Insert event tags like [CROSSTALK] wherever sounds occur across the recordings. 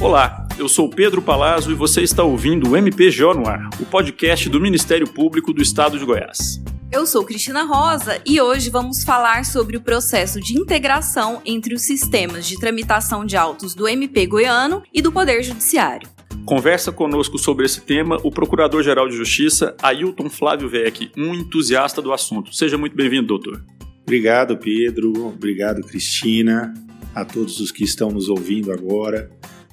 Olá, eu sou Pedro Palazzo e você está ouvindo o MPGO no ar, o podcast do Ministério Público do Estado de Goiás. Eu sou Cristina Rosa e hoje vamos falar sobre o processo de integração entre os sistemas de tramitação de autos do MP goiano e do Poder Judiciário. Conversa conosco sobre esse tema o Procurador-Geral de Justiça, Ailton Flávio Vec, um entusiasta do assunto. Seja muito bem-vindo, doutor. Obrigado, Pedro. Obrigado, Cristina. A todos os que estão nos ouvindo agora.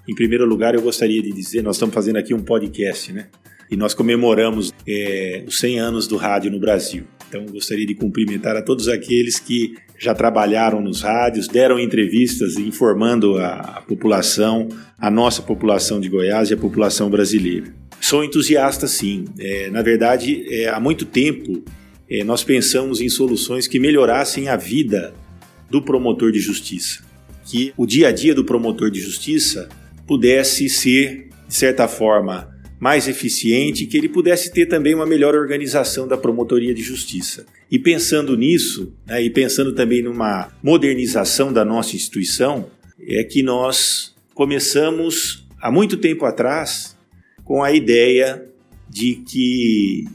Em primeiro lugar, eu gostaria de dizer, nós estamos fazendo aqui um podcast, né? E nós comemoramos é, os 100 anos do rádio no Brasil. Então, gostaria de cumprimentar a todos aqueles que já trabalharam nos rádios, deram entrevistas informando a, população, a nossa população de Goiás e a população brasileira. Sou entusiasta, sim. É, na verdade, é, há muito tempo é, nós pensamos em soluções que melhorassem a vida do promotor de justiça. Que o dia a dia do promotor de justiça pudesse ser, de certa forma, mais eficiente e que ele pudesse ter também uma melhor organização da promotoria de justiça. E pensando nisso, né, e pensando também numa modernização da nossa instituição, é que nós começamos há muito tempo atrás com a ideia de que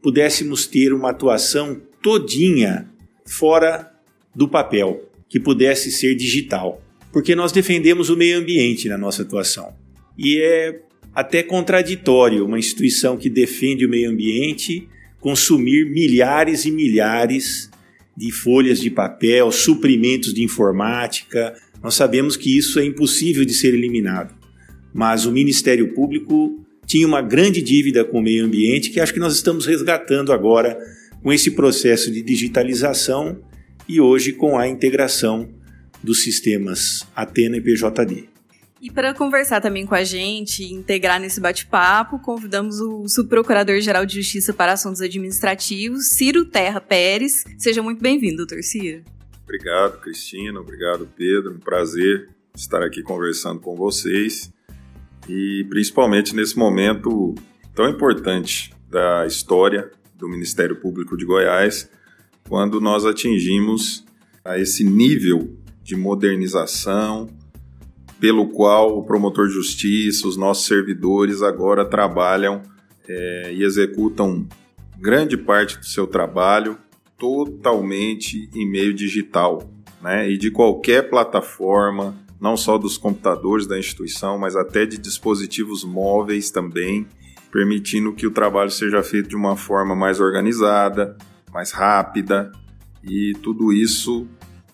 pudéssemos ter uma atuação todinha fora do papel, que pudesse ser digital porque nós defendemos o meio ambiente na nossa atuação. E é até contraditório uma instituição que defende o meio ambiente consumir milhares e milhares de folhas de papel, suprimentos de informática. Nós sabemos que isso é impossível de ser eliminado. Mas o Ministério Público tinha uma grande dívida com o meio ambiente que acho que nós estamos resgatando agora com esse processo de digitalização e hoje com a integração dos sistemas Atena e PJD. E para conversar também com a gente, integrar nesse bate-papo, convidamos o Subprocurador-Geral de Justiça para Assuntos Administrativos, Ciro Terra Pérez. Seja muito bem-vindo, doutor Ciro. Obrigado, Cristina. Obrigado, Pedro. Um prazer estar aqui conversando com vocês e principalmente nesse momento tão importante da história do Ministério Público de Goiás, quando nós atingimos a esse nível de modernização, pelo qual o promotor de justiça, os nossos servidores agora trabalham é, e executam grande parte do seu trabalho totalmente em meio digital, né? E de qualquer plataforma, não só dos computadores da instituição, mas até de dispositivos móveis também, permitindo que o trabalho seja feito de uma forma mais organizada, mais rápida, e tudo isso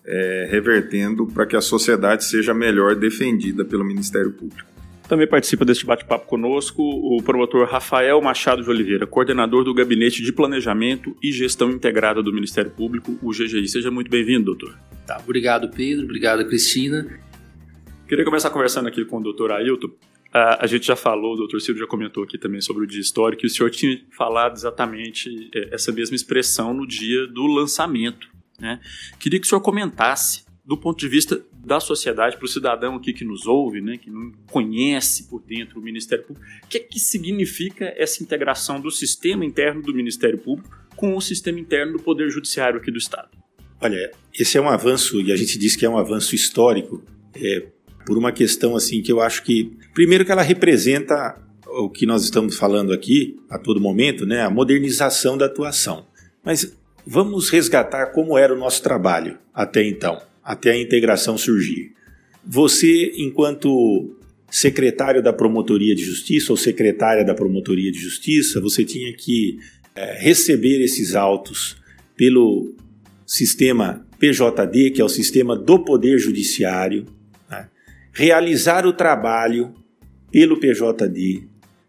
é, revertendo para que a sociedade seja melhor defendida pelo Ministério Público. Também participa deste bate-papo conosco o promotor Rafael Machado de Oliveira, coordenador do Gabinete de Planejamento e Gestão Integrada do Ministério Público, o GGI. Seja muito bem-vindo, doutor. Tá, obrigado, Pedro. Obrigado, Cristina. Queria começar conversando aqui com o doutor Ailton. Uh, a gente já falou, o doutor Ciro já comentou aqui também sobre o dia histórico, e o senhor tinha falado exatamente é, essa mesma expressão no dia do lançamento né? Queria que o senhor comentasse, do ponto de vista da sociedade, para o cidadão aqui que nos ouve, né, que não conhece por dentro o Ministério Público, o que, é que significa essa integração do sistema interno do Ministério Público com o sistema interno do Poder Judiciário aqui do Estado? Olha, esse é um avanço, e a gente diz que é um avanço histórico, é, por uma questão assim que eu acho que, primeiro que ela representa o que nós estamos falando aqui a todo momento, né, a modernização da atuação. Mas Vamos resgatar como era o nosso trabalho até então, até a integração surgir. Você, enquanto secretário da Promotoria de Justiça ou secretária da Promotoria de Justiça, você tinha que é, receber esses autos pelo sistema PJD, que é o sistema do Poder Judiciário, né? realizar o trabalho pelo PJD,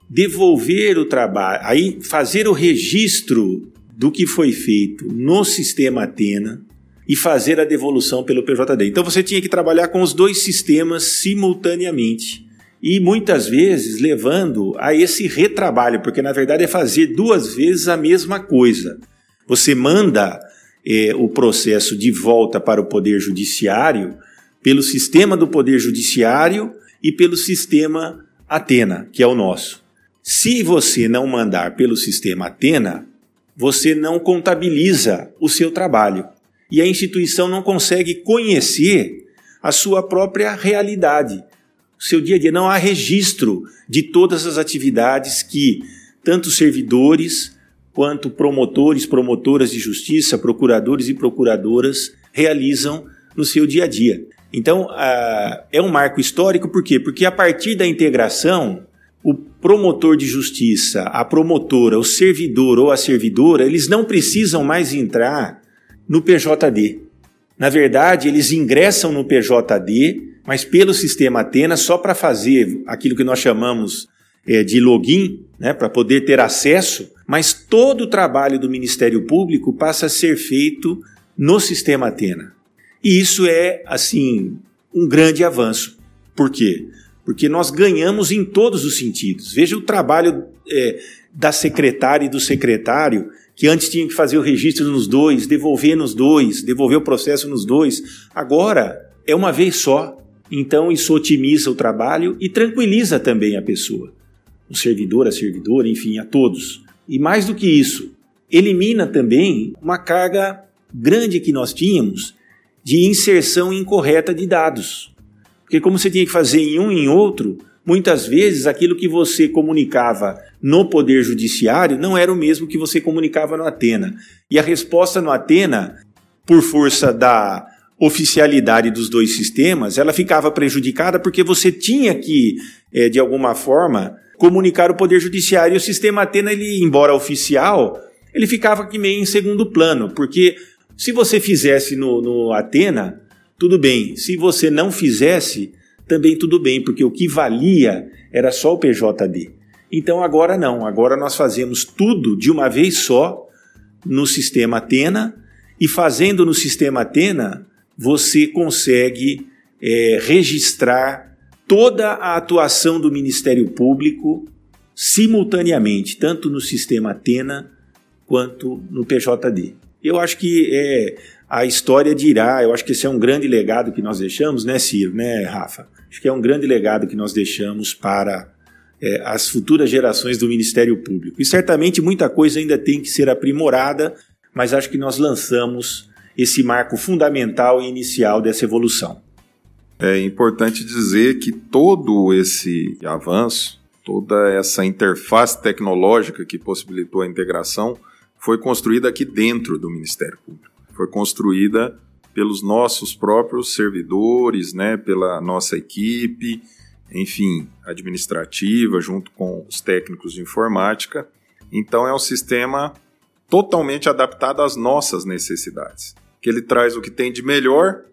devolver o trabalho, aí fazer o registro do que foi feito no sistema Atena e fazer a devolução pelo PJD. Então você tinha que trabalhar com os dois sistemas simultaneamente e muitas vezes levando a esse retrabalho, porque na verdade é fazer duas vezes a mesma coisa. Você manda é, o processo de volta para o Poder Judiciário pelo sistema do Poder Judiciário e pelo sistema Atena, que é o nosso. Se você não mandar pelo sistema Atena, você não contabiliza o seu trabalho e a instituição não consegue conhecer a sua própria realidade. seu dia a dia, não há registro de todas as atividades que tanto servidores quanto promotores, promotoras de justiça, procuradores e procuradoras realizam no seu dia a dia. Então, uh, é um marco histórico, por quê? Porque a partir da integração, o promotor de justiça, a promotora, o servidor ou a servidora, eles não precisam mais entrar no PJD. Na verdade, eles ingressam no PJD, mas pelo sistema Atena, só para fazer aquilo que nós chamamos é, de login, né, para poder ter acesso, mas todo o trabalho do Ministério Público passa a ser feito no sistema Atena. E isso é, assim, um grande avanço. Por quê? Porque nós ganhamos em todos os sentidos. Veja o trabalho é, da secretária e do secretário, que antes tinha que fazer o registro nos dois, devolver nos dois, devolver o processo nos dois. Agora é uma vez só. Então isso otimiza o trabalho e tranquiliza também a pessoa o servidor, a servidora, enfim, a todos. E mais do que isso, elimina também uma carga grande que nós tínhamos de inserção incorreta de dados. Porque como você tinha que fazer em um e em outro, muitas vezes aquilo que você comunicava no Poder Judiciário não era o mesmo que você comunicava no Atena. E a resposta no Atena, por força da oficialidade dos dois sistemas, ela ficava prejudicada porque você tinha que, eh, de alguma forma, comunicar o Poder Judiciário. E o sistema Atena, ele, embora oficial, ele ficava aqui meio em segundo plano, porque se você fizesse no, no Atena, tudo bem. Se você não fizesse, também tudo bem, porque o que valia era só o PJD. Então agora não, agora nós fazemos tudo de uma vez só no sistema Atena, e fazendo no sistema Atena, você consegue é, registrar toda a atuação do Ministério Público simultaneamente, tanto no sistema Atena quanto no PJD. Eu acho que é, a história dirá, eu acho que esse é um grande legado que nós deixamos, né, Ciro, né, Rafa? Acho que é um grande legado que nós deixamos para é, as futuras gerações do Ministério Público. E certamente muita coisa ainda tem que ser aprimorada, mas acho que nós lançamos esse marco fundamental e inicial dessa evolução. É importante dizer que todo esse avanço, toda essa interface tecnológica que possibilitou a integração, foi construída aqui dentro do Ministério Público. Foi construída pelos nossos próprios servidores, né, pela nossa equipe, enfim, administrativa, junto com os técnicos de informática. Então é um sistema totalmente adaptado às nossas necessidades, que ele traz o que tem de melhor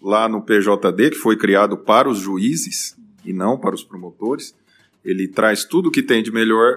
lá no PJD, que foi criado para os juízes e não para os promotores. Ele traz tudo o que tem de melhor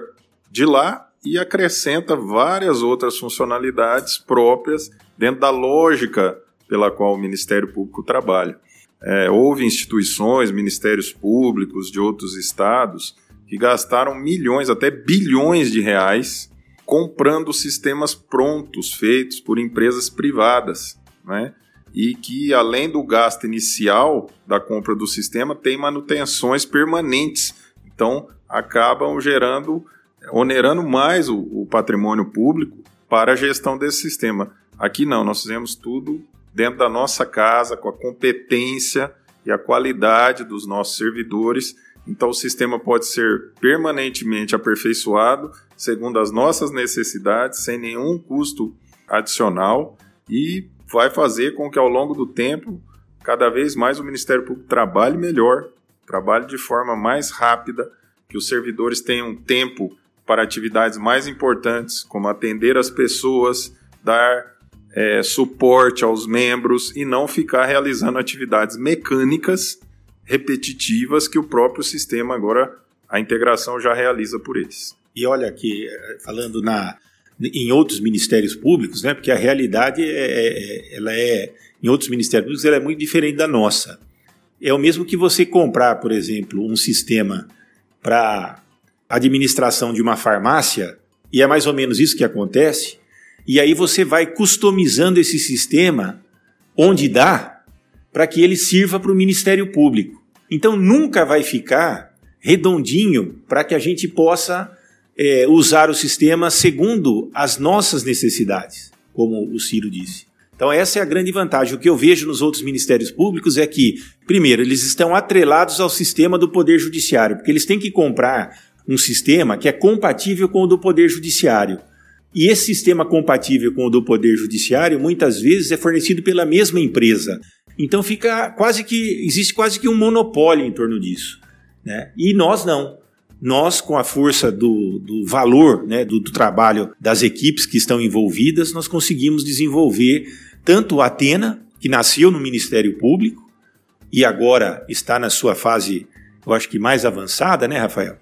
de lá e acrescenta várias outras funcionalidades próprias dentro da lógica pela qual o Ministério Público trabalha. É, houve instituições, ministérios públicos de outros estados que gastaram milhões, até bilhões de reais comprando sistemas prontos, feitos por empresas privadas. Né? e que, além do gasto inicial da compra do sistema, tem manutenções permanentes. Então, acabam gerando, onerando mais o, o patrimônio público para a gestão desse sistema. Aqui não, nós fizemos tudo dentro da nossa casa, com a competência e a qualidade dos nossos servidores. Então, o sistema pode ser permanentemente aperfeiçoado segundo as nossas necessidades, sem nenhum custo adicional e vai fazer com que ao longo do tempo, cada vez mais o Ministério Público trabalhe melhor, trabalhe de forma mais rápida, que os servidores tenham tempo para atividades mais importantes, como atender as pessoas, dar é, suporte aos membros e não ficar realizando atividades mecânicas repetitivas que o próprio sistema agora, a integração já realiza por eles. E olha aqui, falando na, em outros ministérios públicos, né? Porque a realidade é, é, é, ela é em outros ministérios públicos ela é muito diferente da nossa. É o mesmo que você comprar, por exemplo, um sistema para administração de uma farmácia e é mais ou menos isso que acontece. E aí você vai customizando esse sistema onde dá para que ele sirva para o Ministério Público. Então nunca vai ficar redondinho para que a gente possa é, usar o sistema segundo as nossas necessidades, como o Ciro disse. Então, essa é a grande vantagem. O que eu vejo nos outros ministérios públicos é que, primeiro, eles estão atrelados ao sistema do Poder Judiciário, porque eles têm que comprar um sistema que é compatível com o do Poder Judiciário. E esse sistema compatível com o do Poder Judiciário, muitas vezes, é fornecido pela mesma empresa. Então, fica quase que. existe quase que um monopólio em torno disso. Né? E nós não nós, com a força do, do valor né, do, do, trabalho das equipes que estão envolvidas, nós conseguimos desenvolver tanto o Atena, que nasceu no Ministério Público e agora está na sua fase, eu acho que mais avançada, né, Rafael?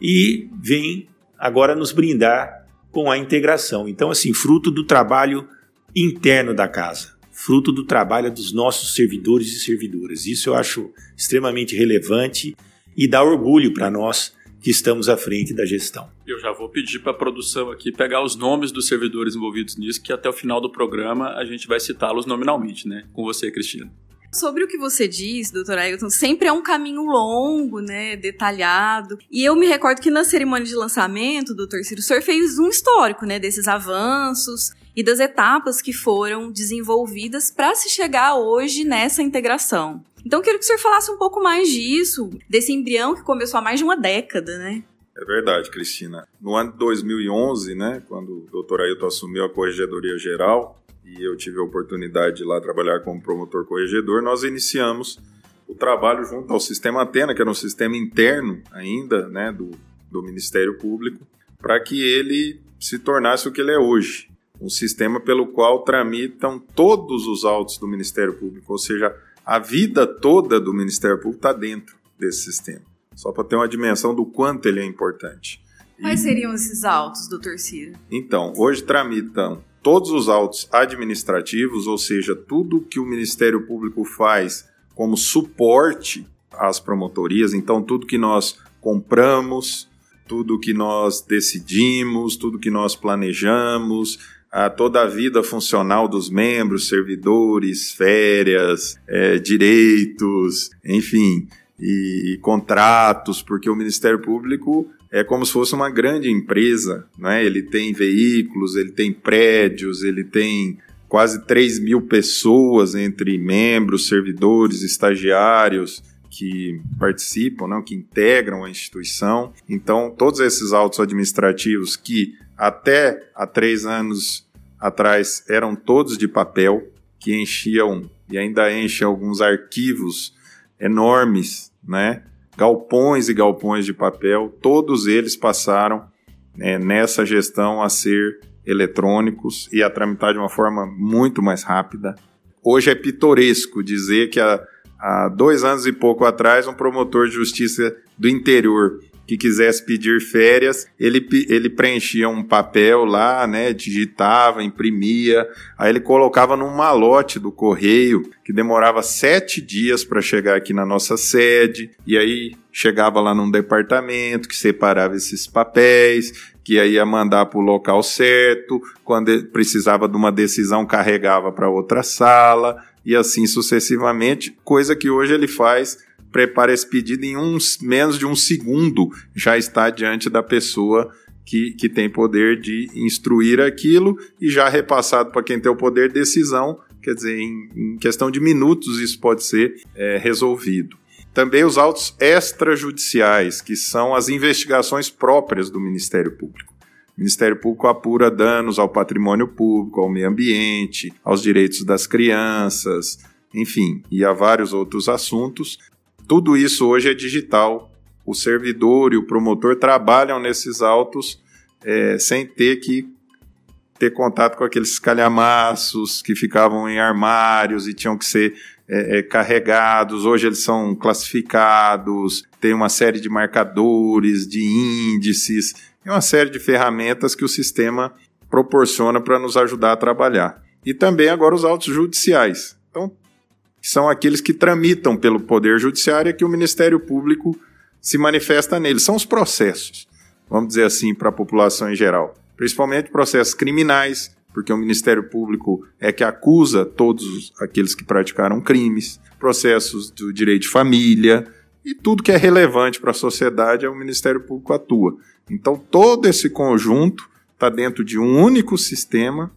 E vem agora nos brindar com a integração. Então, assim, fruto do trabalho interno da casa, fruto do trabalho dos nossos servidores e servidoras. Isso eu acho extremamente relevante e dá orgulho para nós que estamos à frente da gestão. Eu já vou pedir para a produção aqui pegar os nomes dos servidores envolvidos nisso, que até o final do programa a gente vai citá-los nominalmente, né? Com você, Cristina. Sobre o que você diz, doutor Ailton, sempre é um caminho longo, né, detalhado. E eu me recordo que na cerimônia de lançamento, doutor Ciro, o senhor fez um histórico, né, desses avanços e das etapas que foram desenvolvidas para se chegar hoje nessa integração. Então, eu queria que o senhor falasse um pouco mais disso, desse embrião que começou há mais de uma década, né? É verdade, Cristina. No ano de 2011, né, quando o doutor Ailton assumiu a Corregedoria Geral e eu tive a oportunidade de lá trabalhar como promotor corregedor, nós iniciamos o trabalho junto ao sistema Atena, que era um sistema interno ainda né, do, do Ministério Público, para que ele se tornasse o que ele é hoje. Um sistema pelo qual tramitam todos os autos do Ministério Público, ou seja, a vida toda do Ministério Público está dentro desse sistema. Só para ter uma dimensão do quanto ele é importante. Quais seriam esses autos, doutor Ciro? Então, hoje tramitam todos os autos administrativos, ou seja, tudo que o Ministério Público faz como suporte às promotorias, então tudo que nós compramos, tudo que nós decidimos, tudo que nós planejamos, a toda a vida funcional dos membros, servidores, férias, é, direitos, enfim, e, e, contratos, porque o Ministério Público é como se fosse uma grande empresa, né? ele tem veículos, ele tem prédios, ele tem quase 3 mil pessoas entre membros, servidores, estagiários que participam, né, que integram a instituição. Então, todos esses autos administrativos que até há três anos atrás eram todos de papel, que enchiam e ainda enchem alguns arquivos enormes, né? Galpões e galpões de papel, todos eles passaram né, nessa gestão a ser eletrônicos e a tramitar de uma forma muito mais rápida. Hoje é pitoresco dizer que há, há dois anos e pouco atrás um promotor de justiça do interior que quisesse pedir férias, ele, ele preenchia um papel lá, né, digitava, imprimia, aí ele colocava num malote do correio, que demorava sete dias para chegar aqui na nossa sede, e aí chegava lá num departamento que separava esses papéis, que aí ia mandar para o local certo, quando precisava de uma decisão, carregava para outra sala, e assim sucessivamente, coisa que hoje ele faz prepara esse pedido em uns, menos de um segundo, já está diante da pessoa que, que tem poder de instruir aquilo e já repassado para quem tem o poder de decisão, quer dizer, em, em questão de minutos isso pode ser é, resolvido. Também os autos extrajudiciais, que são as investigações próprias do Ministério Público. O Ministério Público apura danos ao patrimônio público, ao meio ambiente, aos direitos das crianças, enfim, e a vários outros assuntos. Tudo isso hoje é digital. O servidor e o promotor trabalham nesses autos é, sem ter que ter contato com aqueles calhamaços que ficavam em armários e tinham que ser é, é, carregados. Hoje eles são classificados, tem uma série de marcadores, de índices, e uma série de ferramentas que o sistema proporciona para nos ajudar a trabalhar. E também agora os autos judiciais. Que são aqueles que tramitam pelo Poder Judiciário e que o Ministério Público se manifesta neles. São os processos, vamos dizer assim, para a população em geral. Principalmente processos criminais, porque o Ministério Público é que acusa todos aqueles que praticaram crimes, processos do direito de família e tudo que é relevante para a sociedade é o Ministério Público atua. Então todo esse conjunto está dentro de um único sistema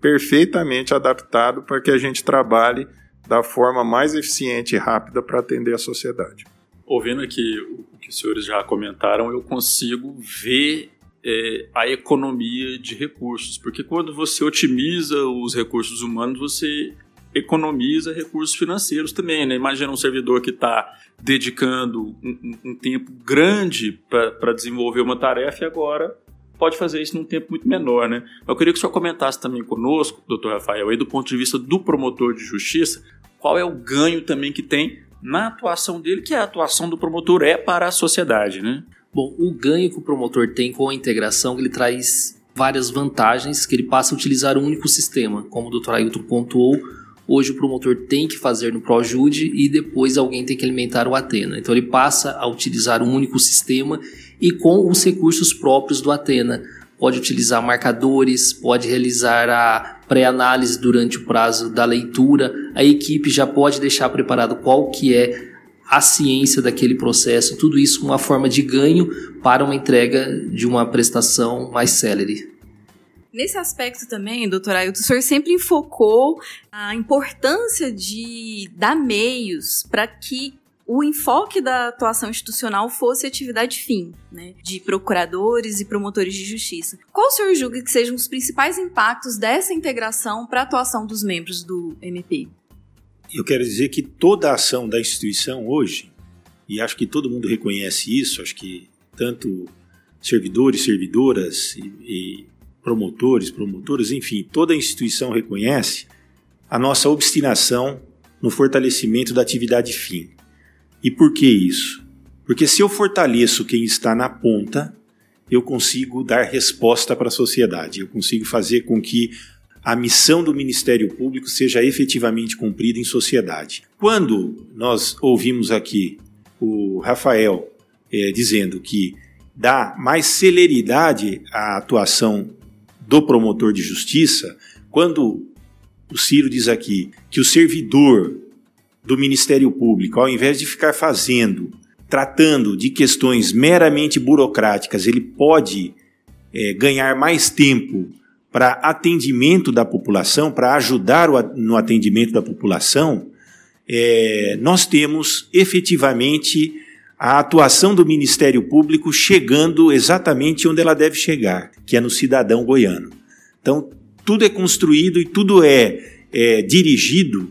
perfeitamente adaptado para que a gente trabalhe da forma mais eficiente e rápida para atender a sociedade. Ouvindo aqui o que os senhores já comentaram, eu consigo ver é, a economia de recursos, porque quando você otimiza os recursos humanos, você economiza recursos financeiros também. Né? Imagina um servidor que está dedicando um, um, tempo grande para desenvolver uma tarefa e agora pode fazer isso num tempo muito menor, né? Eu queria que o senhor comentasse também conosco, doutor Rafael, aí do ponto de vista do promotor de justiça, qual é o ganho também que tem na atuação dele, que a atuação do promotor é para a sociedade, né? Bom, o ganho que o promotor tem com a integração, ele traz várias vantagens, que ele passa a utilizar um único sistema, como o doutor Ailton pontuou, hoje o promotor tem que fazer no ProJude e depois alguém tem que alimentar o Atena. Então ele passa a utilizar um único sistema e com os recursos próprios do Atena. Pode utilizar marcadores, pode realizar a pré-análise durante o prazo da leitura. A equipe já pode deixar preparado qual que é a ciência daquele processo, tudo isso com uma forma de ganho para uma entrega de uma prestação mais célere. Nesse aspecto também, doutora Ailton, o senhor sempre enfocou a importância de dar meios para que o enfoque da atuação institucional fosse atividade fim, né, de procuradores e promotores de justiça. Qual o senhor julga que sejam os principais impactos dessa integração para a atuação dos membros do MP? Eu quero dizer que toda a ação da instituição hoje, e acho que todo mundo reconhece isso, acho que tanto servidores, servidoras e, e promotores, promotoras, enfim, toda a instituição reconhece a nossa obstinação no fortalecimento da atividade fim. E por que isso? Porque se eu fortaleço quem está na ponta, eu consigo dar resposta para a sociedade, eu consigo fazer com que a missão do Ministério Público seja efetivamente cumprida em sociedade. Quando nós ouvimos aqui o Rafael é, dizendo que dá mais celeridade à atuação do promotor de justiça, quando o Ciro diz aqui que o servidor do Ministério Público, ao invés de ficar fazendo, tratando de questões meramente burocráticas, ele pode é, ganhar mais tempo para atendimento da população, para ajudar no atendimento da população, é, nós temos efetivamente a atuação do Ministério Público chegando exatamente onde ela deve chegar, que é no cidadão goiano. Então, tudo é construído e tudo é, é dirigido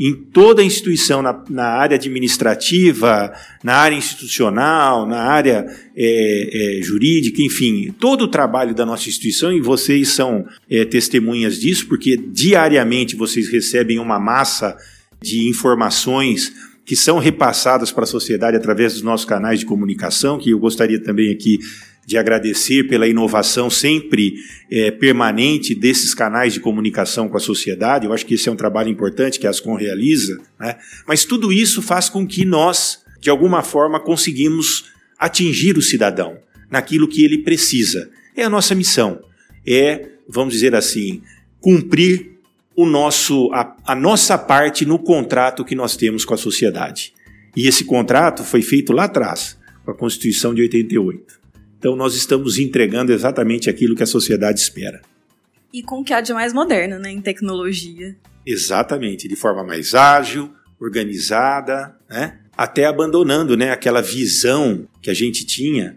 em toda a instituição, na, na, área administrativa, na área institucional, na área é, é, jurídica, enfim, todo o trabalho da nossa instituição, e vocês são é, testemunhas disso, porque diariamente vocês recebem uma massa de informações que são repassadas para a sociedade através dos nossos canais de comunicação, que eu gostaria também aqui de agradecer pela inovação sempre é, permanente desses canais de comunicação com a sociedade. Eu acho que esse é um trabalho importante que a Ascom realiza. Né? Mas tudo isso faz com que nós, de alguma forma, conseguimos atingir o cidadão naquilo que ele precisa. É a nossa missão. É, vamos dizer assim, cumprir o nosso, a, a nossa parte no contrato que nós temos com a sociedade. E esse contrato foi feito lá atrás, com a Constituição de 88. Então nós estamos entregando exatamente aquilo que a sociedade espera. E com o que há de mais moderno, né, em tecnologia. Exatamente, de forma mais ágil, organizada, né? até abandonando né, aquela visão que a gente tinha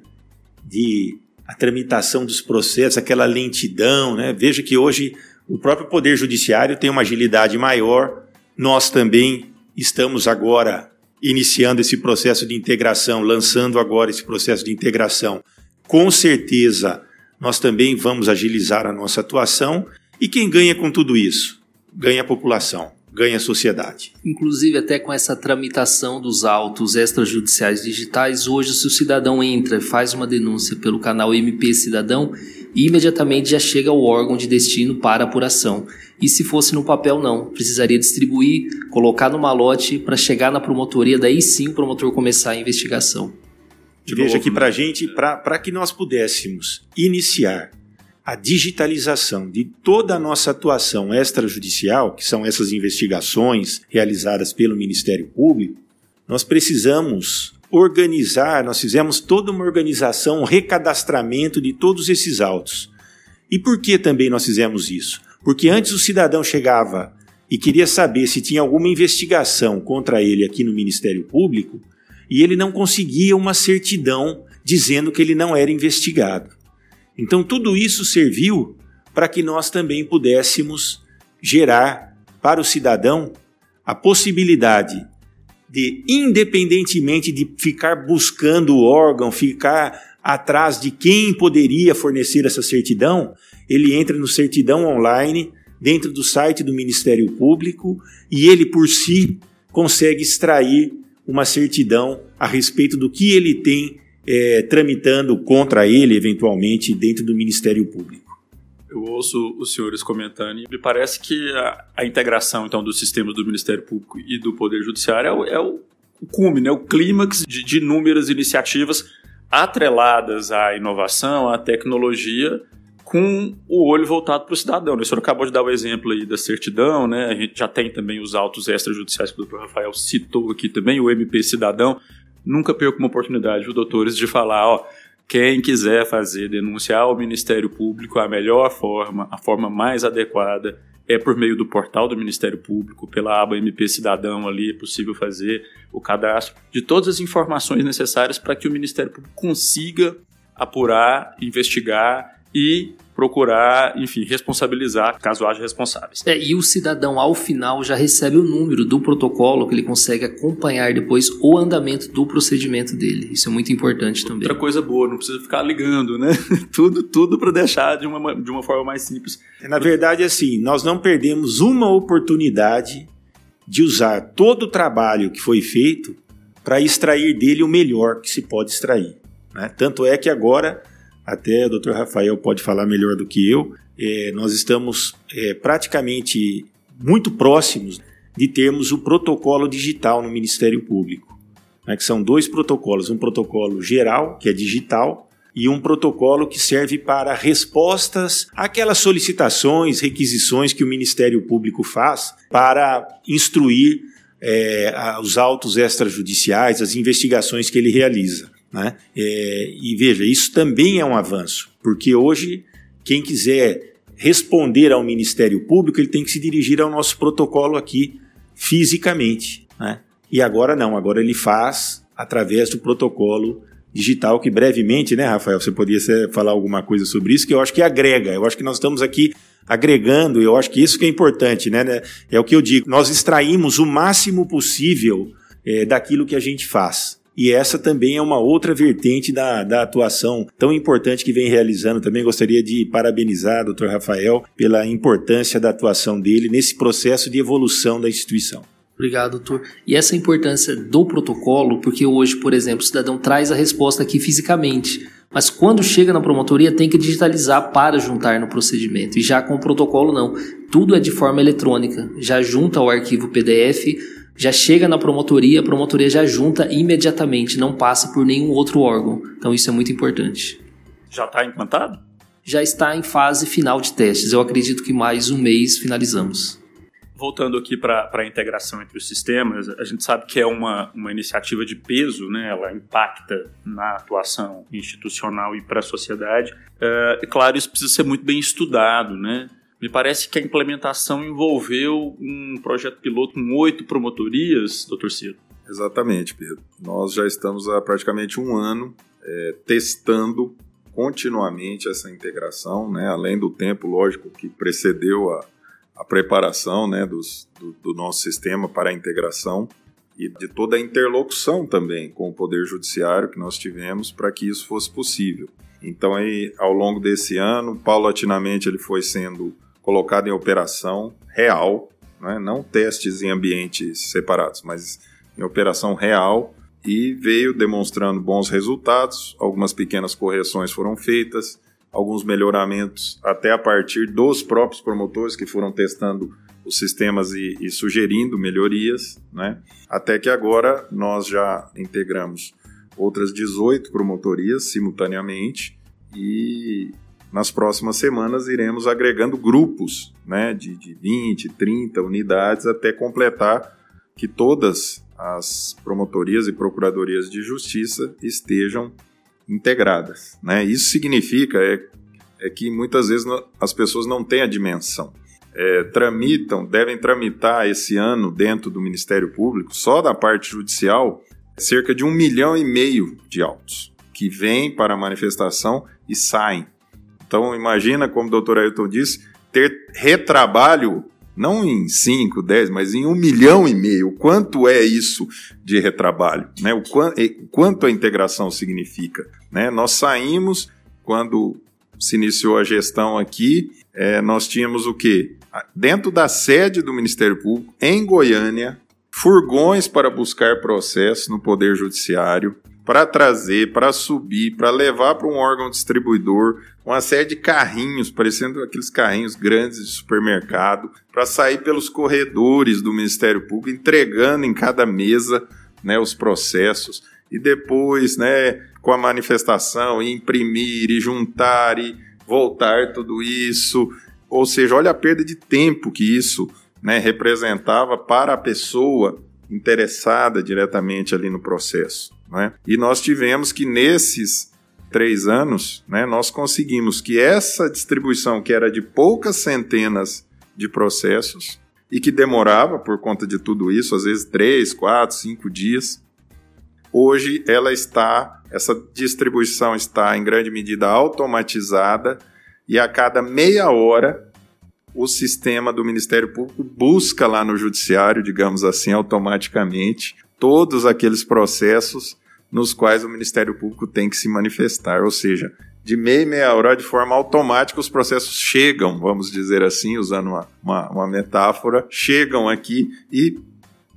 de a tramitação dos processos, aquela lentidão. Né? Veja que hoje o próprio Poder Judiciário tem uma agilidade maior, nós também estamos agora iniciando esse processo de integração, lançando agora esse processo de integração com certeza nós também vamos agilizar a nossa atuação. E quem ganha com tudo isso? Ganha a população, ganha a sociedade. Inclusive, até com essa tramitação dos autos extrajudiciais digitais, hoje, se o cidadão entra e faz uma denúncia pelo canal MP Cidadão, imediatamente já chega ao órgão de destino para apuração. E se fosse no papel, não. Precisaria distribuir, colocar no malote para chegar na promotoria, daí sim o promotor começar a investigação. Veja que para a gente, para que nós pudéssemos iniciar a digitalização de toda a nossa atuação extrajudicial, que são essas investigações realizadas pelo Ministério Público, nós precisamos organizar, nós fizemos toda uma organização, um recadastramento de todos esses autos. E por que também nós fizemos isso? Porque antes o cidadão chegava e queria saber se tinha alguma investigação contra ele aqui no Ministério Público e ele não conseguia uma certidão dizendo que ele não era investigado. Então, tudo isso serviu para que nós também pudéssemos gerar para o cidadão a possibilidade de, independentemente de ficar buscando o órgão, ficar atrás de quem poderia fornecer essa certidão, ele entra no certidão online, dentro do site do Ministério Público, e ele por si consegue extrair uma certidão a respeito do que ele tem é, tramitando contra ele, eventualmente, dentro do Ministério Público. Eu ouço os senhores comentando e me parece que a, a integração então dos sistemas do Ministério Público e do Poder Judiciário é o, é o, cume, né, o clímax de, de inúmeras iniciativas atreladas à inovação, à tecnologia, com o olho voltado para o cidadão. O senhor acabou de dar o exemplo aí da certidão, né? A gente já tem também os autos extrajudiciais que o doutor Rafael citou aqui também, o MP Cidadão. Nunca perco uma oportunidade, viu, doutores, de falar, ó, quem quiser fazer denunciar ao Ministério Público, a melhor forma, a forma mais adequada é por meio do portal do Ministério Público, pela aba MP Cidadão ali, é possível fazer o cadastro de todas as informações necessárias para que o Ministério Público consiga apurar, investigar e procurar, enfim, responsabilizar caso haja responsáveis. É, e o cidadão, ao final, já recebe o número do protocolo que ele consegue acompanhar depois o andamento do procedimento dele. Isso é muito importante também. Outra coisa boa, não precisa ficar ligando, né? [LAUGHS] tudo tudo para deixar de uma, de uma forma mais simples. Na verdade, assim, nós não perdemos uma oportunidade de usar todo o trabalho que foi feito para extrair dele o melhor que se pode extrair. Né? Tanto é que agora até o Dr. Rafael pode falar melhor do que eu, é, nós estamos é, praticamente muito próximos de termos o protocolo digital no Ministério Público, né, que são dois protocolos, um protocolo geral, que é digital, e um protocolo que serve para respostas àquelas solicitações, requisições que o Ministério Público faz para instruir é, os autos extrajudiciais, as investigações que ele realiza. Né? É, e veja, isso também é um avanço, porque hoje quem quiser responder ao Ministério Público, ele tem que se dirigir ao nosso protocolo aqui fisicamente. Né? E agora não, agora ele faz através do protocolo digital, que brevemente, né, Rafael, você poderia falar alguma coisa sobre isso, que eu acho que agrega. Eu acho que nós estamos aqui agregando, eu acho que isso que é importante, né? né é o que eu digo, nós extraímos o máximo possível é, daquilo que a gente faz. E essa também é uma outra vertente da, da atuação tão importante que vem realizando. Também gostaria de parabenizar o Dr. Rafael pela importância da atuação dele nesse processo de evolução da instituição. Obrigado, doutor. E essa importância do protocolo, porque hoje, por exemplo, o cidadão traz a resposta aqui fisicamente, mas quando chega na promotoria tem que digitalizar para juntar no procedimento. E já com o protocolo não. Tudo é de forma eletrônica. Já junta o arquivo PDF, já chega na promotoria, a promotoria já junta imediatamente, não passa por nenhum outro órgão. Então isso é muito importante. Já está implantado? Já está em fase final de testes. Eu acredito que mais um mês finalizamos. Voltando aqui para a integração entre os sistemas, a gente sabe que é uma, uma iniciativa de peso, né? ela impacta na atuação institucional e para a sociedade. É, claro, isso precisa ser muito bem estudado, né? Me parece que a implementação envolveu um projeto piloto com oito promotorias, doutor Ciro. Exatamente, Pedro. Nós já estamos há praticamente um ano é, testando continuamente essa integração, né? além do tempo, lógico, que precedeu a, a preparação né, dos, do, do nosso sistema para a integração e de toda a interlocução também com o Poder Judiciário que nós tivemos para que isso fosse possível. Então, aí, ao longo desse ano, paulatinamente ele foi sendo colocado em operação real, né? não testes em ambientes separados, mas em operação real e veio demonstrando bons resultados. Algumas pequenas correções foram feitas, alguns melhoramentos até a partir dos próprios promotores que foram testando os sistemas e, e sugerindo melhorias, né? Até que agora nós já integramos outras 18 promotorias simultaneamente e nas próximas semanas iremos agregando grupos né, de, de 20, 30 unidades até completar que todas as promotorias e procuradorias de justiça estejam integradas. Né? Isso significa é, é que muitas vezes as pessoas não têm a dimensão. é, tramitam, devem tramitar esse ano dentro do Ministério Público, só da parte judicial, cerca de um milhão e meio de autos que vêm para a manifestação e saem. Então, imagina, como o doutor Ailton disse, ter retrabalho não em 5, 10, mas em um milhão e meio. Quanto é isso de retrabalho? Né? O quanto a integração significa? Né? Nós saímos, quando se iniciou a gestão aqui, é, nós tínhamos o quê? Dentro da sede do Ministério Público, em Goiânia, furgões para buscar processos no Poder Judiciário, para trazer, para subir, para levar para um órgão distribuidor, uma série de carrinhos, parecendo aqueles carrinhos grandes de supermercado, para sair pelos corredores do Ministério Público, entregando em cada mesa né, os processos, e depois, né, com a manifestação, e imprimir, e juntar, e voltar tudo isso. Ou seja, olha a perda de tempo que isso né, representava para a pessoa interessada diretamente ali no processo. Né? E nós tivemos que nesses três anos, né, nós conseguimos que essa distribuição, que era de poucas centenas de processos e que demorava por conta de tudo isso, às vezes três, quatro, cinco dias, hoje ela está, essa distribuição está em grande medida automatizada e a cada meia hora o sistema do Ministério Público busca lá no Judiciário, digamos assim, automaticamente, todos aqueles processos nos quais o Ministério Público tem que se manifestar, ou seja, de meia e meia hora, de forma automática, os processos chegam, vamos dizer assim, usando uma, uma, uma metáfora, chegam aqui e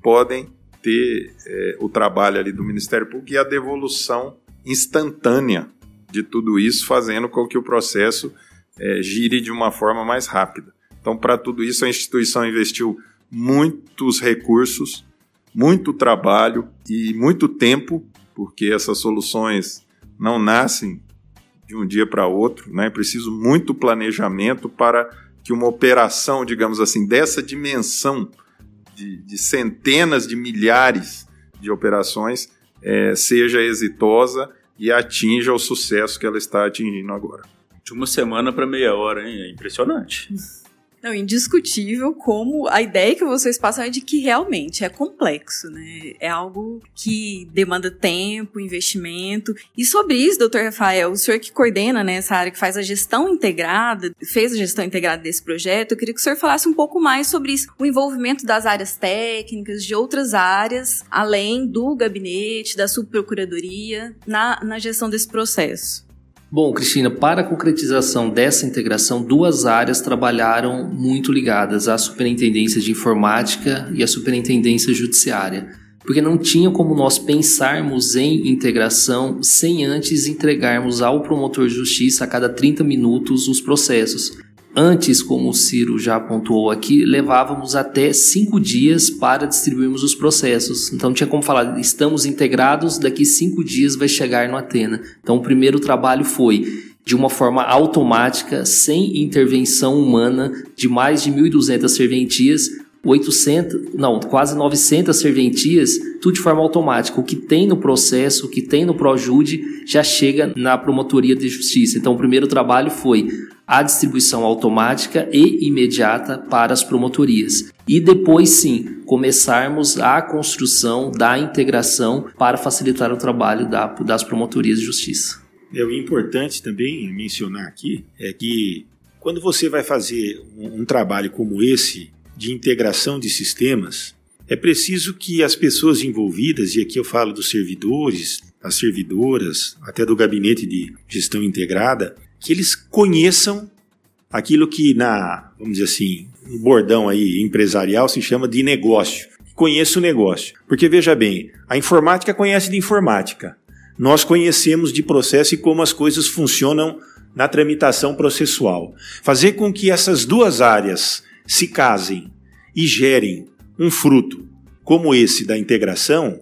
podem ter é, o trabalho ali do Ministério Público e a devolução instantânea de tudo isso, fazendo com que o processo é, gire de uma forma mais rápida. Então, para tudo isso, a instituição investiu muitos recursos, muito trabalho e muito tempo porque essas soluções não nascem de um dia para outro, né? É preciso muito planejamento para que uma operação, digamos assim, dessa dimensão de, de centenas de milhares de operações é, seja exitosa e atinja o sucesso que ela está atingindo agora. De uma semana para meia hora, hein? É impressionante. [LAUGHS] Não, indiscutível como a ideia que vocês passam é de que realmente é complexo, né? É algo que demanda tempo, investimento. E sobre isso, doutor Rafael, o senhor que coordena né, essa área, que faz a gestão integrada, fez a gestão integrada desse projeto, eu queria que o senhor falasse um pouco mais sobre isso, o envolvimento das áreas técnicas, de outras áreas, além do gabinete, da subprocuradoria, na, na gestão desse processo. Bom, Cristina, para a concretização dessa integração, duas áreas trabalharam muito ligadas, a Superintendência de Informática e a Superintendência Judiciária, porque não tinha como nós pensarmos em integração sem antes entregarmos ao promotor de justiça a cada 30 minutos os processos. Antes, como o Ciro já pontuou aqui, levávamos até cinco dias para distribuirmos os processos. Então tinha como falar, estamos integrados, daqui cinco dias vai chegar no Atena. Então o primeiro trabalho foi de uma forma automática, sem intervenção humana, de mais de 1.200 serventias, 800, não, quase 900 serventias, tudo de forma automática. O que tem no processo, o que tem no Projude, já chega na promotoria de justiça. Então, o primeiro trabalho foi a distribuição automática e imediata para as promotorias. E depois sim, começarmos a construção da integração para facilitar o trabalho da, das promotorias de justiça. É, o importante também mencionar aqui é que quando você vai fazer um, um trabalho como esse de integração de sistemas, é preciso que as pessoas envolvidas, e aqui eu falo dos servidores, as servidoras, até do gabinete de gestão integrada, que eles conheçam aquilo que na, vamos dizer assim, no bordão aí empresarial se chama de negócio. Conheça o negócio. Porque veja bem, a informática conhece de informática. Nós conhecemos de processo e como as coisas funcionam na tramitação processual. Fazer com que essas duas áreas se casem e gerem um fruto como esse da integração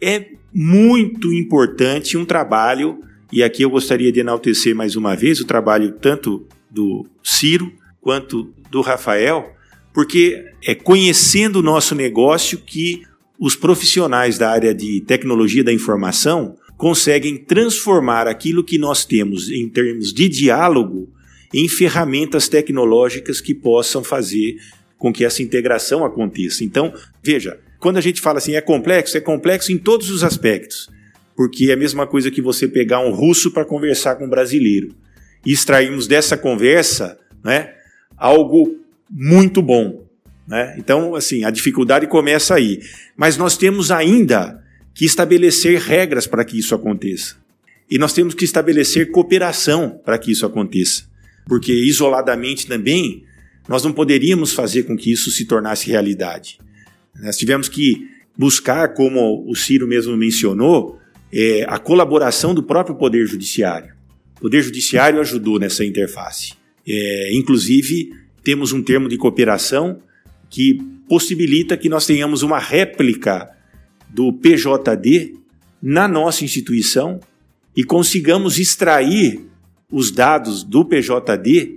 é muito importante um trabalho e aqui eu gostaria de enaltecer mais uma vez o trabalho tanto do Ciro quanto do Rafael, porque é conhecendo o nosso negócio que os profissionais da área de tecnologia da informação conseguem transformar aquilo que nós temos em termos de diálogo em ferramentas tecnológicas que possam fazer com que essa integração aconteça. Então, veja, quando a gente fala assim, é complexo, é complexo em todos os aspectos. Porque é a mesma coisa que você pegar um russo para conversar com um brasileiro e extrairmos dessa conversa né, algo muito bom. Né? Então, assim, a dificuldade começa aí. Mas nós temos ainda que estabelecer regras para que isso aconteça. E nós temos que estabelecer cooperação para que isso aconteça. Porque isoladamente também nós não poderíamos fazer com que isso se tornasse realidade. Nós tivemos que buscar, como o Ciro mesmo mencionou, é, a colaboração do próprio Poder Judiciário. O Poder Judiciário ajudou nessa interface. É, inclusive, temos um termo de cooperação que possibilita que nós tenhamos uma réplica do PJD na nossa instituição e consigamos extrair os dados do PJD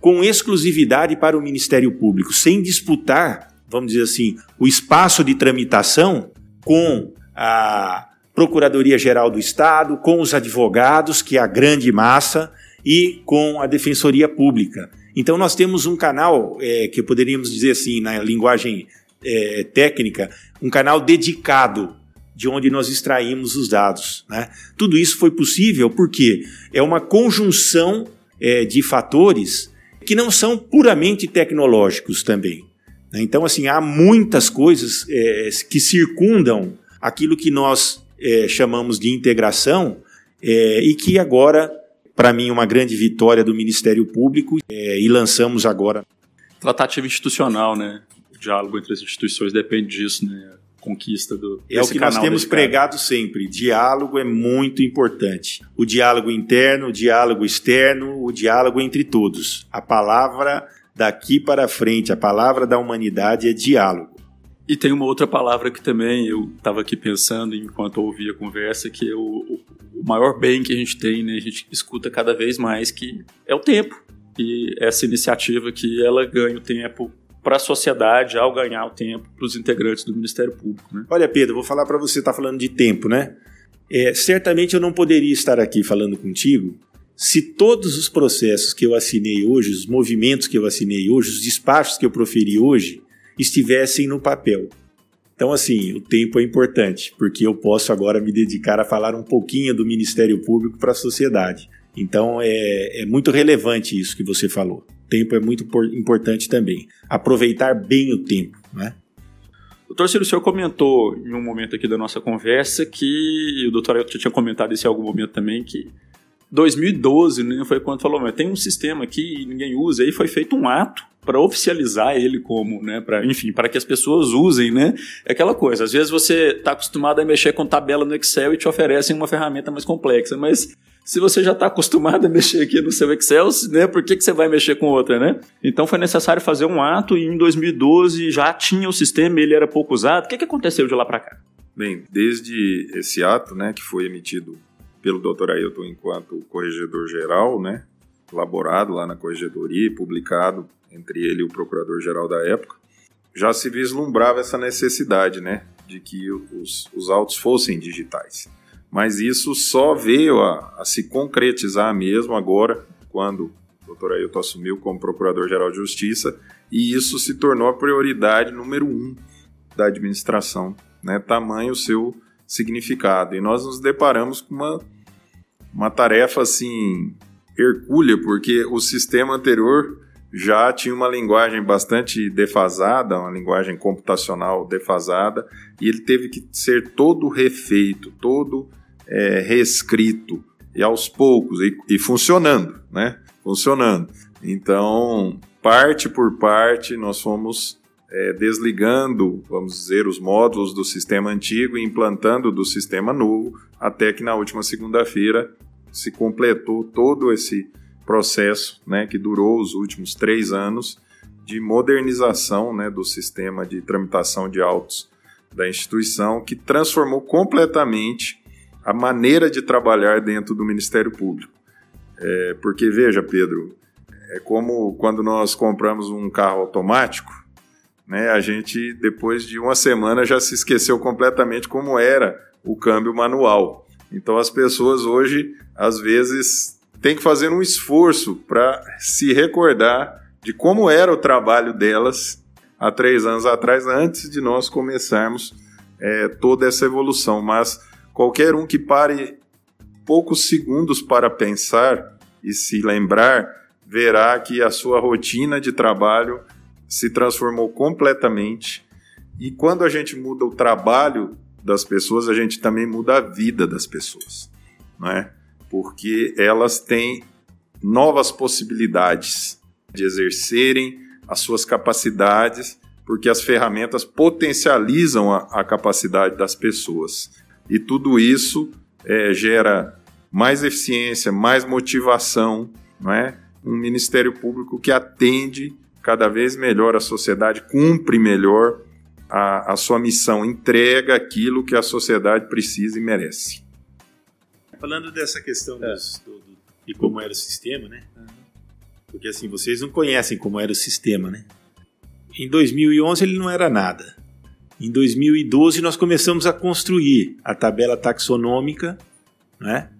com exclusividade para o Ministério Público, sem disputar, vamos dizer assim, o espaço de tramitação com a Procuradoria-Geral do Estado, com os advogados, que é a grande massa, e com a Defensoria Pública. Então, nós temos um canal, é, que poderíamos dizer assim, na linguagem é, técnica, um canal dedicado de onde nós extraímos os dados. Né? Tudo isso foi possível porque é uma conjunção é, de fatores que não são puramente tecnológicos também. Né? Então, assim, há muitas coisas é, que circundam aquilo que nós é, chamamos de integração é, e que agora, para mim, uma grande vitória do Ministério Público é, e lançamos agora. Tratativa institucional, né? O diálogo entre as instituições depende disso, né? conquista do É o que nós temos pregado sempre. Diálogo é muito importante. O diálogo interno, o diálogo externo, o diálogo entre todos. A palavra daqui para frente, a palavra da humanidade é diálogo. E tem uma outra palavra que também eu estava aqui pensando enquanto ouvia a conversa, que é o, o maior bem que a gente tem, né? A gente escuta cada vez mais que é o tempo. E essa iniciativa que ela ganha o tempo para a sociedade ao ganhar o tempo para os integrantes do Ministério Público. Né? Olha, Pedro, vou falar para você, está falando de tempo, né? É, certamente eu não poderia estar aqui falando contigo se todos os processos que eu assinei hoje, os movimentos que eu assinei hoje, os despachos que eu proferi hoje, estivessem no papel. Então, assim, o tempo é importante, porque eu posso agora me dedicar a falar um pouquinho do Ministério Público para a sociedade. Então, é, é muito relevante isso que você falou tempo é muito importante também. Aproveitar bem o tempo, né? Doutor Ciro, o senhor comentou em um momento aqui da nossa conversa que, o doutor Ailton tinha comentado isso em algum momento também, que 2012 né, foi quando falou, mas tem um sistema aqui e ninguém usa, aí foi feito um ato para oficializar ele como, né, para, enfim, para que as pessoas usem, né? É aquela coisa, às vezes você está acostumado a mexer com tabela no Excel e te oferecem uma ferramenta mais complexa, mas se você já está acostumado a mexer aqui no seu Excel, né, por que, que você vai mexer com outra, né? Então foi necessário fazer um ato e em 2012 já tinha o sistema, ele era pouco usado. O que, que aconteceu de lá para cá? Bem, desde esse ato, né, que foi emitido pelo Dr. Ailton enquanto corregedor geral, né, elaborado lá na corregedoria e publicado entre ele e o procurador-geral da época, já se vislumbrava essa necessidade, né, de que os, os autos fossem digitais mas isso só veio a, a se concretizar mesmo agora, quando o Dr. Ailton assumiu como Procurador-Geral de Justiça, e isso se tornou a prioridade número um da administração, né? tamanho seu significado. E nós nos deparamos com uma, uma tarefa assim hercúlea, porque o sistema anterior já tinha uma linguagem bastante defasada, uma linguagem computacional defasada, e ele teve que ser todo refeito, todo é, reescrito e aos poucos e, e funcionando, né? Funcionando. Então, parte por parte, nós fomos é, desligando, vamos dizer, os módulos do sistema antigo e implantando do sistema novo, até que na última segunda-feira se completou todo esse processo, né, que durou os últimos três anos de modernização né, do sistema de tramitação de autos da instituição, que transformou completamente a maneira de trabalhar dentro do Ministério Público. É, porque, veja, Pedro, é como quando nós compramos um carro automático, né, a gente, depois de uma semana, já se esqueceu completamente como era o câmbio manual. Então, as pessoas hoje, às vezes, tem que fazer um esforço para se recordar de como era o trabalho delas há três anos atrás, antes de nós começarmos é, toda essa evolução. Mas qualquer um que pare poucos segundos para pensar e se lembrar, verá que a sua rotina de trabalho se transformou completamente. E quando a gente muda o trabalho das pessoas, a gente também muda a vida das pessoas, não é? Porque elas têm novas possibilidades de exercerem as suas capacidades, porque as ferramentas potencializam a, a capacidade das pessoas. E tudo isso é, gera mais eficiência, mais motivação, não é? Um Ministério Público que atende cada vez melhor a sociedade, cumpre melhor a, a sua missão, entrega aquilo que a sociedade precisa e merece. Falando dessa questão é. dos, do, do, de como era o sistema, né? Porque assim, vocês não conhecem como era o sistema, né? Em 2011 ele não era nada. Em 2012 nós começamos a construir a tabela taxonômica, né?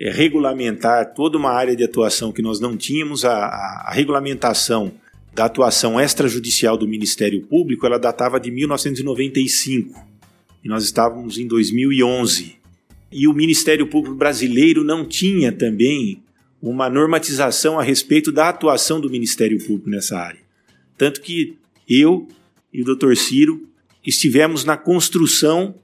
É, regulamentar toda uma área de atuação que nós não tínhamos, a, a, a regulamentação da atuação extrajudicial do Ministério Público, ela datava de 1995 e nós estávamos em 2011. E o Ministério Público brasileiro não tinha também uma normatização a respeito da atuação do Ministério Público nessa área. Tanto que eu e o Dr. Ciro estivemos na construção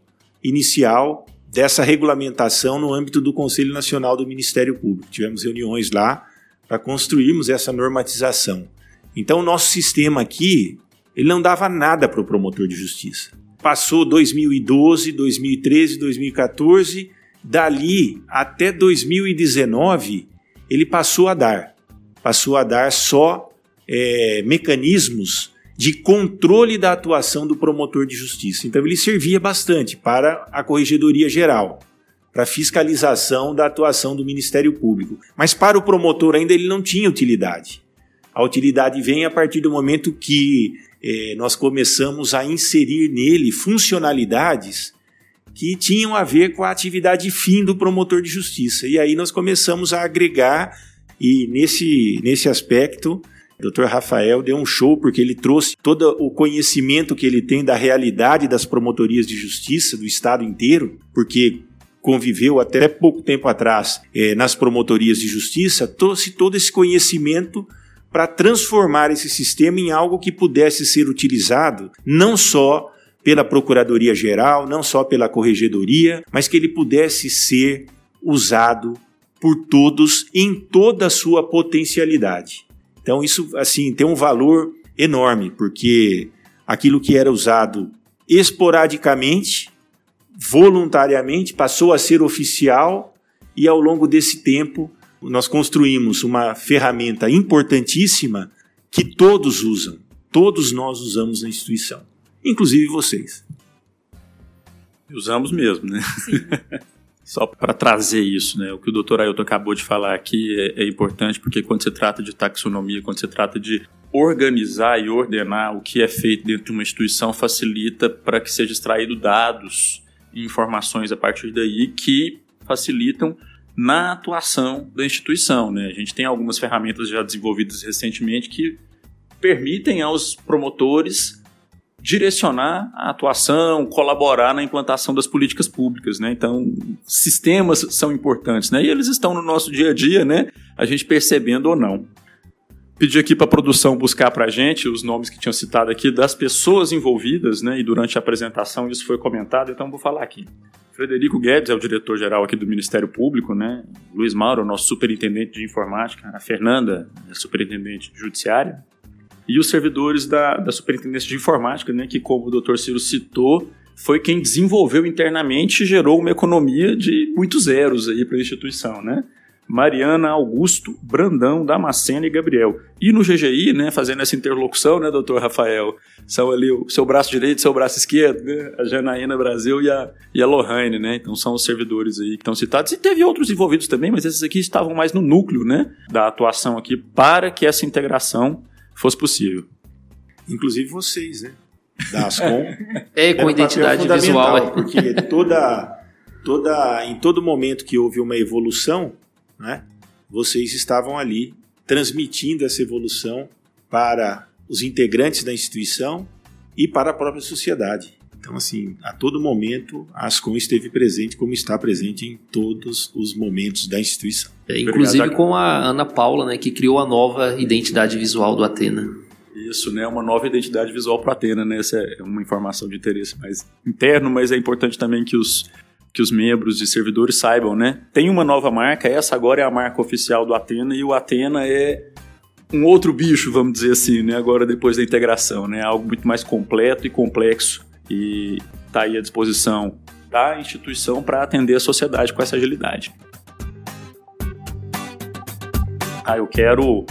inicial dessa regulamentação no âmbito do Conselho Nacional do Ministério Público. Tivemos reuniões lá para construirmos essa normatização. Então, o nosso sistema aqui, ele não dava nada para o promotor de justiça. Passou 2012, 2013, 2014, dali até 2019, ele passou a dar. Passou a dar só é, mecanismos de controle da atuação do promotor de justiça. Então, ele servia bastante para a Corregedoria Geral, para fiscalização da atuação do Ministério Público. Mas para o promotor ainda ele não tinha utilidade. A utilidade vem a partir do momento que é, nós começamos a inserir nele funcionalidades que tinham a ver com a atividade fim do promotor de justiça. E aí nós começamos a agregar, e nesse, nesse aspecto, o Dr. Rafael deu um show porque ele trouxe todo o conhecimento que ele tem da realidade das promotorias de justiça do estado inteiro, porque conviveu até pouco tempo atrás é, nas promotorias de justiça, trouxe todo esse conhecimento para transformar esse sistema em algo que pudesse ser utilizado não só pela Procuradoria Geral, não só pela Corregedoria, mas que ele pudesse ser usado por todos em toda a sua potencialidade. Então isso assim tem um valor enorme, porque aquilo que era usado esporadicamente, voluntariamente, passou a ser oficial e ao longo desse tempo nós construímos uma ferramenta importantíssima que todos usam, todos nós usamos na instituição, inclusive vocês. Usamos mesmo, né? [LAUGHS] Só para trazer isso, né? O que o doutor Ailton acabou de falar aqui é, é, importante, porque quando se trata de taxonomia, quando se trata de organizar e ordenar o que é feito dentro de uma instituição, facilita para que seja extraído dados e informações a partir daí que facilitam na atuação da instituição. Né? A gente tem algumas ferramentas já desenvolvidas recentemente que permitem aos promotores direcionar a atuação, colaborar na implantação das políticas públicas, né? Então, sistemas são importantes, né? E eles estão no nosso dia a dia, né? A gente percebendo ou não. Pedi aqui para a produção buscar para a gente os nomes que tinham citado aqui das pessoas envolvidas, né? E durante a apresentação isso foi comentado, então vou falar aqui. Frederico Guedes é o diretor-geral aqui do Ministério Público, né? Luiz Mauro, nosso superintendente de informática, a Fernanda, a superintendente judiciária, e os servidores da, da superintendência de informática, né? Que, como o doutor Ciro citou, foi quem desenvolveu internamente e gerou uma economia de muitos zeros aí para a instituição, né? Mariana, Augusto, Brandão, Damasceno e Gabriel. E no GGI, né, fazendo essa interlocução, né, doutor Rafael, são ali o seu braço direito e seu braço esquerdo, né, a Janaína Brasil e a, e a Lohane, né, então são os servidores aí que estão citados. E teve outros envolvidos também, mas esses aqui estavam mais no núcleo, né, da atuação aqui para que essa integração fosse possível. Inclusive vocês, né, da Ascom. [LAUGHS] é, com identidade visual. É. Porque toda, toda, em todo momento que houve uma evolução, né? vocês estavam ali transmitindo essa evolução para os integrantes da instituição e para a própria sociedade. Então, assim, a todo momento, a Ascom esteve presente como está presente em todos os momentos da instituição. É, inclusive com a Ana Paula, né, que criou a nova identidade visual do Atena. Isso, né? Uma nova identidade visual para a Atena, né? Essa é uma informação de interesse mais interno, mas é importante também que os, que os membros e servidores saibam, né? Tem uma nova marca, essa agora é a marca oficial do Atena, e o Atena é um outro bicho, vamos dizer assim, né? Agora depois da integração, né? Algo muito mais completo e complexo e está aí à disposição da instituição para atender a sociedade com essa agilidade. Ah, eu quero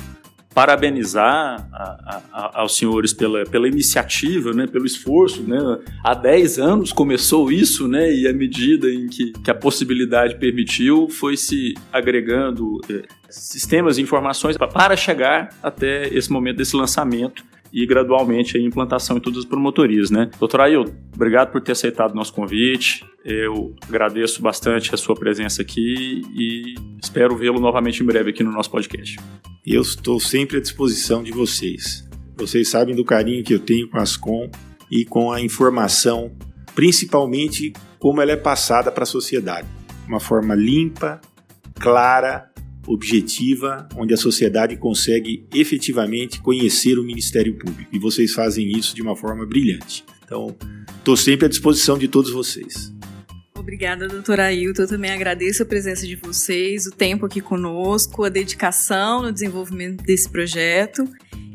parabenizar a, a, aos senhores pela, pela iniciativa, né, pelo esforço. Né? Há 10 anos começou isso, né, e à medida em que, que a possibilidade permitiu, foi se agregando é, sistemas e informações para chegar até esse momento desse lançamento e gradualmente a implantação em todas as promotorias, né? Doutor Ailton, obrigado por ter aceitado o nosso convite. Eu agradeço bastante a sua presença aqui e espero vê-lo novamente em breve aqui no nosso podcast. Eu estou sempre à disposição de vocês. Vocês sabem do carinho que eu tenho com a Ascom e com a informação, principalmente como ela é passada para a sociedade. Uma forma limpa, clara objetiva, onde a sociedade consegue efetivamente conhecer o Ministério Público. E vocês fazem isso de uma forma brilhante. Então, estou sempre à disposição de todos vocês. Obrigada, doutora Ailton. Eu também agradeço a presença de vocês, o tempo aqui conosco, a dedicação no desenvolvimento desse projeto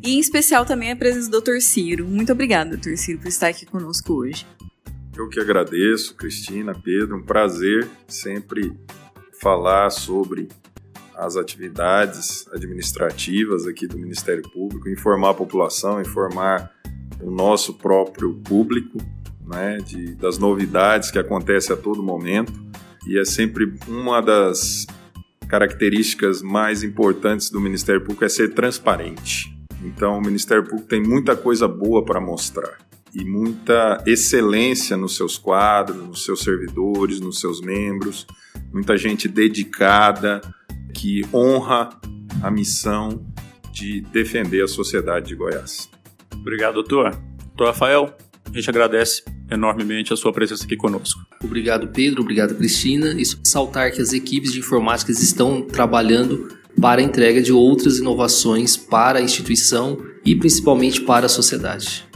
e, em especial, também a presença do doutor Ciro. Muito obrigada, doutor Ciro, por estar aqui conosco hoje. Eu que agradeço, Cristina, Pedro, um prazer sempre falar sobre as atividades administrativas aqui do Ministério Público, informar a população, informar o nosso próprio público né, de, das novidades que acontecem a todo momento. E é sempre uma das características mais importantes do Ministério Público é ser transparente. Então, o Ministério Público tem muita coisa boa para mostrar e muita excelência nos seus quadros, nos seus servidores, nos seus membros, muita gente dedicada, que honra a missão de defender a sociedade de Goiás. Obrigado, doutor. Doutor Rafael, a gente agradece enormemente a sua presença aqui conosco. Obrigado, Pedro. Obrigado, Cristina. E saltar que as equipes de informática estão trabalhando para a entrega de outras inovações para a instituição e principalmente para a sociedade.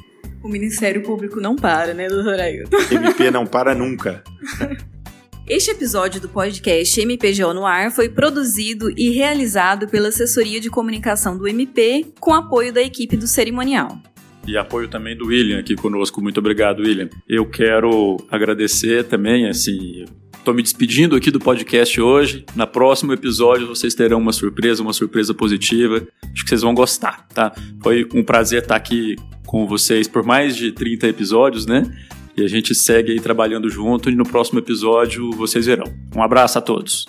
O Ministério Público não para, né, doutor Ailton? MP não para nunca. [LAUGHS] Este episódio do podcast MPGO no Ar foi produzido e realizado pela Assessoria de Comunicação do MP, com apoio da equipe do cerimonial. E apoio também do William aqui conosco. Muito obrigado, William. Eu quero agradecer também, assim, Estou me despedindo aqui do podcast hoje. Na próximo episódio vocês terão uma surpresa, uma surpresa positiva. Acho que vocês vão gostar, tá? Foi um prazer estar aqui com vocês por mais de 30 episódios, né? E a gente segue aí trabalhando junto e no próximo episódio vocês verão. Um abraço a todos.